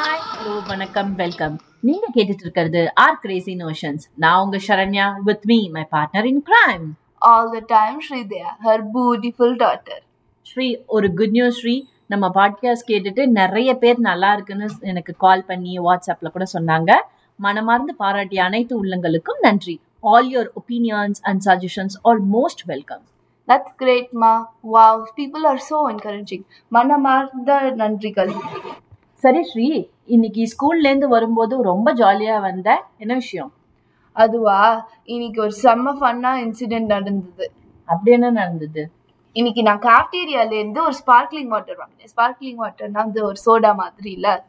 Hi hello வணக்கம் welcome நீங்க கேட்டுட்டு இருக்கிறது ஆர் கிரேசி நோஷன்ஸ் நான் உங்க Saranya with me my partner in crime all the time Shridaya, her beautiful daughter. Shri ஒரு குட் நியூஸ் ஸ்ரீ நம்ம பாட்காஸ்ட் கேட்டுட்டு நிறைய பேர் நல்லா இருக்குன்னு எனக்கு கால் பண்ணி வாட்ஸ்அப்ல கூட சொன்னாங்க. மனமார்ந்து பாராட்டிய அனைத்து உள்ளங்களுக்கும் நன்றி. All your opinions and suggestions all most welcome That's great, Ma. Wow, people are so encouraging. மனமார்ந்த நன்றிகள். சரி ஸ்ரீ இன்னைக்கு ஸ்கூல்ல இருந்து வரும்போது ரொம்ப ஜாலியா வந்த என்ன விஷயம்? அதுவா? இன்னைக்கு ஒரு செம்ம ஃபன்னா இன்சிடென்ட் நடந்தது. அப்படி என்ன நடந்தது? இன்னைக்கு நான் இருந்து ஒரு ஸ்பார்க்லிங் வாட்டர் வாங்கினேன். ஸ்பார்க்லிங் வாட்டர்னா வந்து ஒரு சோடா மாதிரி இல்ல.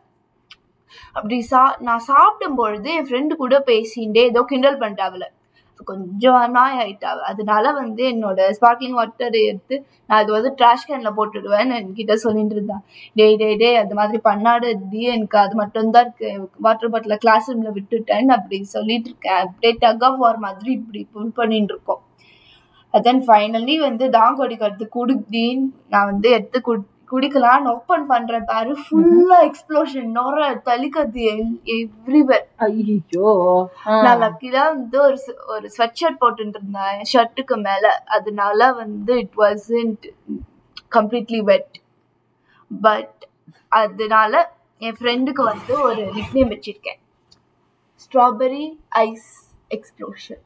அப்படி சா நான் சாப்பிடும் பொழுது என் ஃப்ரெண்டு கூட பேசிண்டே ஏதோ கிண்டல் பண்ணிட்டாவில கொஞ்சம் அநாய் ஆயிட்டா. அதனால வந்து என்னோட ஸ்பார்க்லிங் வாட்டர் எடுத்து நான் அது வந்து ட்ராஷ் கேனில் போட்டுடுவேன்னு என்கிட்ட சொல்லிட்டு இருந்தான் டேய் டேய் டே அது மாதிரி பண்ணாடடி எனக்கு அது மட்டும்தான் இருக்கு. வாட்டர் பாட்டில கிளாஸ் ரூமில் விட்டுட்டேன்னு அப்படி சொல்லிட்டு இருக்கேன். அப்படியே டக் ஆஃப் வார் மாதிரி இப்படி புல் பண்ணிட்டு இருக்கோம். தென் ஃபைனலி வந்து தாங்கொடிக்கிறது குடின்னு நான் வந்து எடுத்து குடி குடிக்கலாம்னு ஓப்பன் பண்றேன் பாரு. ஃபுல்லா எக்ஸ்ப்ளோஷன் நொற தலிக்கது எவ்ரிவேர் ஐயோ நான் லக்கிலா வந்து ஒரு ஒரு ஸ்வெட் ஷர்ட் போட்டுட்டு இருந்தேன் ஷர்ட்டுக்கு மேல. அதனால வந்து it wasn't completely wet but அதனால என் ஃப்ரெண்டுக்கு வந்து ஒரு நிக்னேம் வச்சிருக்கேன். ஸ்ட்ராபெரி ஐஸ் எக்ஸ்ப்ளோஷன்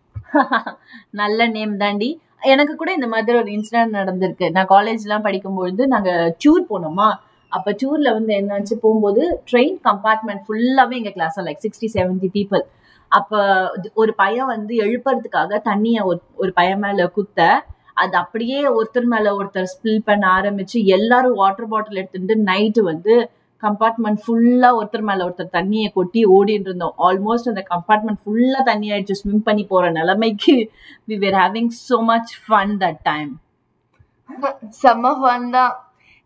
நல்ல நேம் தாண்டி. எனக்கு கூட இந்த மாதிரி ஒரு இன்சிடென்ட் நடந்திருக்கு. நான் காலேஜ்லாம் படிக்கும்பொழுது நாங்கள் டூர் போனோமா? அப்போ டூரில் வந்து என்னாச்சு? போகும்போது ட்ரெயின் கம்பார்ட்மெண்ட் ஃபுல்லாகவே எங்கள் class like sixty seventy people அப்போ இது- ஒரு பையன் வந்து எழுப்புறதுக்காக தண்ணியை ஒரு ஒரு பையன் மேலே குத்த அது அப்படியே ஒருத்தர் மேலே ஒருத்தர் ஸ்பில் பண்ண ஆரம்பிச்சு எல்லாரும் வாட்டர் பாட்டில் எடுத்துட்டு நைட்டு வந்து கம்பார்ட்மெண்ட் ஃபுல்லா ஒருத்தர் மேல ஒருத்தர் தண்ணியை கொட்டி ஓடிட்டு இருந்தோம். ஆல்மோஸ்ட் அந்த கம்பார்ட்மெண்ட் ஃபுல்லா தண்ணி ஆயிடுச்சு. ஸ்விம் பண்ணி போற நிலைமைக்கு. We were having so much fun that time செம்ம ஃபன் தான்.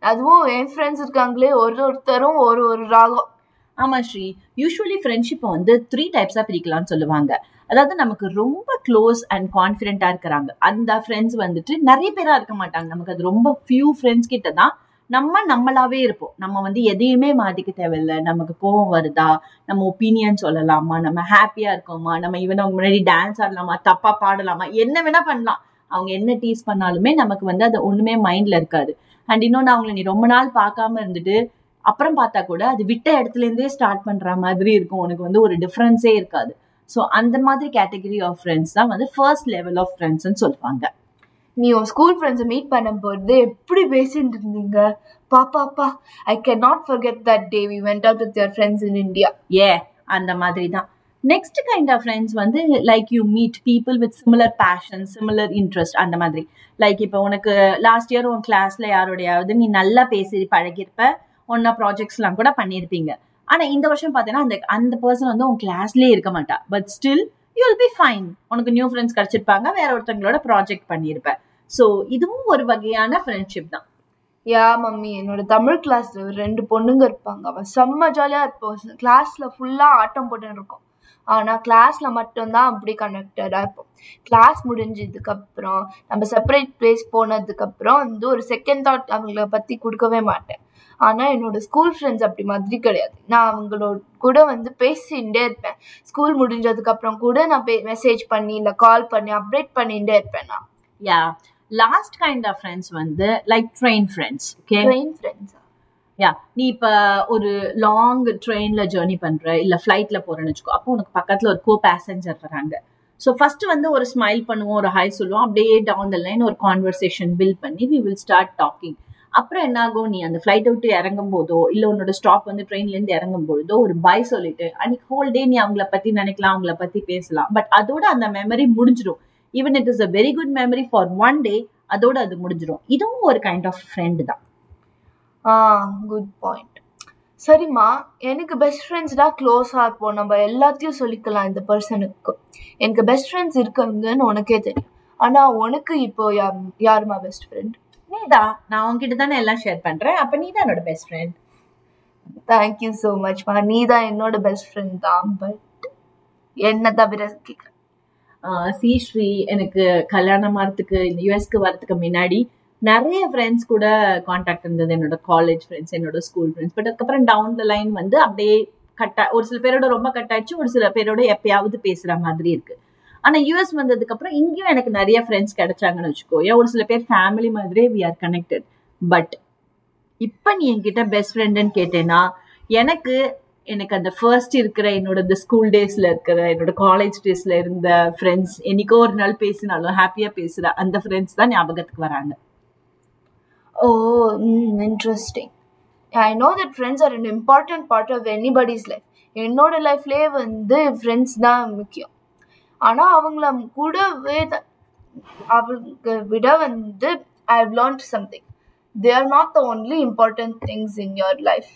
அதுவும் என் ஃப்ரெண்ட்ஸ் இருக்காங்களே ஒரு ஒருத்தரும் ஒரு ஒரு ராகம். ஆமா ஸ்ரீ. யூஸ்வலி ஃப்ரெண்ட்ஷிப்பை வந்து த்ரீ டைப்ஸா பிரிக்கலாம்னு சொல்லுவாங்க. அதாவது நமக்கு ரொம்ப க்ளோஸ் அண்ட் கான்ஃபிடென்ட்டா இருக்கிறாங்க. அந்த ஃப்ரெண்ட்ஸ் வந்துட்டு நிறைய பேரா இருக்க மாட்டாங்க. நமக்கு அது ரொம்ப ஃபியூ ஃப்ரெண்ட்ஸ் கிட்ட தான் நம்ம நம்மளாவே இருப்போம். நம்ம வந்து எதையுமே மாத்திக்க தேவையில்லை. நமக்கு கோவம் வருதா? நம்ம ஒப்பீனியன் சொல்லலாமா? நம்ம ஹாப்பியா இருக்கோமா? நம்ம ஈவன் அவங்க முன்னாடி டான்ஸ் ஆடலாமா? தப்பா பாடலாமா? என்ன வேணா பண்ணலாம். அவங்க என்ன டீஸ் பண்ணாலுமே நமக்கு வந்து அது ஒண்ணுமே மைண்ட்ல இருக்காது. அண்ட் இன்னொன்று அவங்கள நீ ரொம்ப நாள் பார்க்காம இருந்துட்டு அப்புறம் பார்த்தா கூட அது விட்ட இடத்துல இருந்தே ஸ்டார்ட் பண்ற மாதிரி இருக்கும். உனக்கு வந்து ஒரு டிஃப்ரென்ஸே இருக்காது. ஸோ அந்த மாதிரி கேட்டகரி ஆஃப் ஃப்ரெண்ட்ஸ் தான் வந்து ஃபர்ஸ்ட் லெவல் ஆஃப் ஃப்ரெண்ட்ஸ்னு சொல்லுவாங்க. நீ உன் ஸ்கூல் ஃப்ரெண்ட்ஸை மீட் பண்ணும்போது எப்படி பேசிட்டு இருந்தீங்க பாப்பாப்பா I can not forget that day we went out with your friends in India ஏ அந்த மாதிரி தான் நெக்ஸ்ட் கைண்ட் ஆஃப் ஃப்ரெண்ட்ஸ் வந்து like you meet people with similar passion similar interest அந்த மாதிரி. லைக் இப்போ உனக்கு லாஸ்ட் இயர் உன் கிளாஸ்ல யாரோடையாவது நீ நல்லா பேசி பழகிருப்ப ஒன்னா ப்ராஜெக்ட்ஸ்லாம் கூட பண்ணியிருப்பீங்க. ஆனால் இந்த வருஷம் பார்த்தீங்கன்னா அந்த அந்த பர்சன் வந்து உன் கிளாஸ்லேயே இருக்க மாட்டா. But still you will be fine உனக்கு நியூ ஃப்ரெண்ட்ஸ் கிடச்சிருப்பாங்க வேற ஒருத்தங்களோட ப்ராஜெக்ட் பண்ணியிருப்பேன் ஸோ இதுவும் ஒரு வகையான ஃப்ரெண்ட்ஷிப் தான். யா மம்மி என்னோட தமிழ் கிளாஸ்ல ஒரு ரெண்டு பொண்ணுங்க இருப்பாங்க. அவன் செம்ம ஜாலியா இருப்போம் கிளாஸ்ல ஃபுல்லா ஆட்டம் போட்டுன்னு இருக்கும். ஆனா கிளாஸ்ல மட்டும்தான் அப்படி கனெக்டடா இருப்போம். கிளாஸ் முடிஞ்சதுக்கு அப்புறம் நம்ம செப்பரேட் பிளேஸ் போனதுக்கு அப்புறம் வந்து ஒரு செகண்ட் தாட் அவங்கள பத்தி கொடுக்கவே மாட்டேன். ஆனா என்னோட ஸ்கூல் ஃப்ரெண்ட்ஸ் அப்படி மாதிரி கிடையாது. நான் அவங்களோட கூட வந்து பேசிகிட்டே இருப்பேன். ஸ்கூல் முடிஞ்சதுக்கு அப்புறம் கூட நான் மெசேஜ் பண்ணி இல்ல கால் பண்ணி அப்டேட் பண்ணிட்டே இருப்பேன் நான். Yeah last kind of friends வந்து like train friends okay train ஃப்ரெண்ட்ஸா யா நீ இப்ப ஒரு லாங் ட்ரெயின்ல ஜேர்னி பண்ற இல்ல ஃபிளைட்ல போறேன்னு வச்சுக்கோ அப்போ உனக்கு பக்கத்துல ஒரு கோ பேசஞ்சர் வராங்க. ஸோ ஃபர்ஸ்ட் வந்து ஒரு ஸ்மைல் பண்ணுவோம் ஒரு ஹாய் சொல்லுவோம் அப்படியே டவுன் த லைன் ஒரு கான்வர்சேஷன் பில்ட் பண்ணி வி வில் ஸ்டார்ட் டாக்கிங் அப்புறம் என்ன ஆகும்? நீ அந்த ஃபிளைட்டை விட்டு இறங்கும் போதோ இல்ல உன்னோட ஸ்டாப் வந்து ட்ரெயின்ல இருந்து இறங்கும் பொழுதோ ஒரு பை சொல்லிட்டு அன்னைக்கு ஹோல் டே நீ அவங்கள பத்தி நினைக்கலாம் அவங்கள பத்தி பேசலாம். பட் அதோட அந்த மெமரி முடிஞ்சிடும் even it is a very good memory for one day அதோட அது முடிஞ்சிடும் இதுவும் ஒரு கைண்ட் ஆஃப் ஃப்ரெண்ட் தான். குட் பாயிண்ட் சரிம்மா எனக்கு பெஸ்ட் ஃப்ரெண்ட்ஸ் தான் க்ளோஸாக இருப்போம். நம்ம எல்லாத்தையும் சொல்லிக்கலாம் இந்த பர்சனுக்கு எனக்கு பெஸ்ட் ஃப்ரெண்ட்ஸ் இருக்காங்கன்னு உனக்கே தெரியும். ஆனால் உனக்கு இப்போ யார் யாருமா பெஸ்ட் ஃப்ரெண்ட் நீதா. நான் உன்கிட்ட தானே எல்லாம் ஷேர் பண்றேன். அப்ப நீ தான் என்னோட best friend thank you so மச்மா நீ தான் என்னோட பெஸ்ட் ஃப்ரெண்ட் தான். பட் என்ன தவிர கேட்குறேன் சி ஸ்ரீ எனக்கு கல்யாணம் ஆகிறதுக்கு இந்த யூஎஸ்க்கு வரதுக்கு முன்னாடி நிறைய ஃப்ரெண்ட்ஸ் கூட காண்டாக்ட் இருந்தது. என்னோட காலேஜ் ஃப்ரெண்ட்ஸ் என்னோட ஸ்கூல் ஃப்ரெண்ட்ஸ் பட் அதுக்கப்புறம் டவுன் த லைன் வந்து அப்படியே கட் ஒரு சில பேரோட ரொம்ப கட் ஆயிடுச்சு ஒரு சில பேரோட எப்பயாவது பேசுற மாதிரி இருக்கு. ஆனா யூஎஸ் வந்ததுக்கு அப்புறம் இங்கேயும் எனக்கு நிறைய ஃப்ரெண்ட்ஸ் கிடைச்சாங்கன்னு வச்சுக்கோ. ஏன் ஒரு சில பேர் ஃபேமிலி மாதிரியே வி ஆர் கனெக்டட் பட் இப்ப நீ என்கிட்ட பெஸ்ட் ஃப்ரெண்டுன்னு கேட்டேன்னா எனக்கு எனக்கு அந்த ஃபர்ஸ்ட் இருக்கிற என்னோட இந்த ஸ்கூல் டேஸ்ல இருக்கிற என்னோட காலேஜ் டேஸ்ல இருந்த ஃப்ரெண்ட்ஸ் என்னைக்கோ ஒரு நாள் பேசினாலும் ஹாப்பியா பேசுற அந்த ஃப்ரெண்ட்ஸ் தான் ஞாபகத்துக்கு வராங்க. ஓ interesting I know that friends are an important part of anybody's life என்னோட லைஃப்லேயே வந்து ஃப்ரெண்ட்ஸ் தான் முக்கியம். ஆனால் அவங்கள கூடவே அவங்க விட வந்து I have learned something they are not the only important things in your life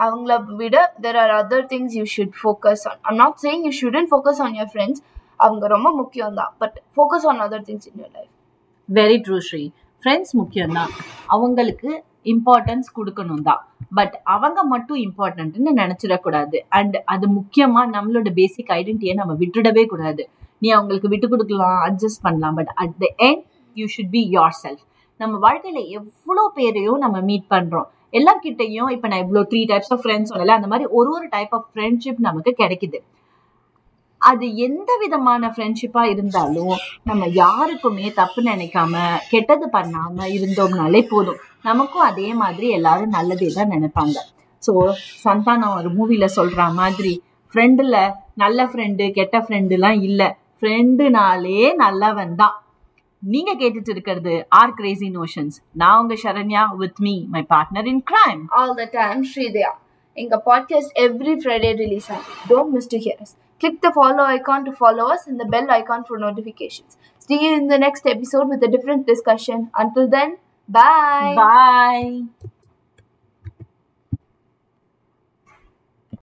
அவங்கள விட there are other things you should focus on I'm not saying you shouldn't focus on your friends அவங்க ரொம்ப முக்கியம் தான் but focus on other things in your life very true Shri friends முக்கியம்தான் அவங்களுக்கு importance கொடுக்கணும் தான் பட் அவங்க மட்டும் இம்பார்ட்டன்ட்னு நினச்சிடக்கூடாது. அண்ட் அது முக்கியமாக நம்மளோட பேசிக் ஐடென்டிட்டியை நம்ம விட்டுடவே கூடாது. நீ அவங்களுக்கு விட்டு கொடுக்கலாம் அட்ஜஸ்ட் பண்ணலாம். But at the end you should be yourself நம்ம வாழ்க்கையில் எவ்வளோ பேரையும் நம்ம மீட் பண்ணுறோம் எல்லார்கிட்டையும் இப்போ நான் இவ்வளோ த்ரீ டைப்ஸ் ஆஃப் ஃப்ரெண்ட்ஸ் சொல்லல அந்த மாதிரி ஒரு ஒரு டைப் ஆஃப் ஃப்ரெண்ட்ஷிப் நமக்கு கிடைக்குது. அது எந்த விதமான ஃப்ரெண்ட்ஷிப்பா இருந்தாலும் நம்ம யாருக்குமே தப்பு நினைக்காம கெட்டது பண்ணாம இருந்தோம்னாலே போதும். நமக்கும் அதே மாதிரி எல்லாரும் நல்லதே தான் நினைப்பாங்க. ஸோ சந்தானம் ஒரு மூவில சொல்ற மாதிரி ஃப்ரெண்டுல நல்ல ஃப்ரெண்டு கெட்ட ஃப்ரெண்டுலாம் இல்லை. ஃப்ரெண்டுனாலே நல்லவன் தான். நீங்க கேட்டுட்டு இருக்கிறது ஆர் கிரேசி நோஷன்ஸ் நான் உங்க Saranya with me my partner in crime all the time, Sridhya. எங்க podcast every Friday release ஆகும். Don't miss to hear us. Click the follow icon to follow us and the bell icon for notifications. See you in the next episode with a different discussion. Until then, bye. Bye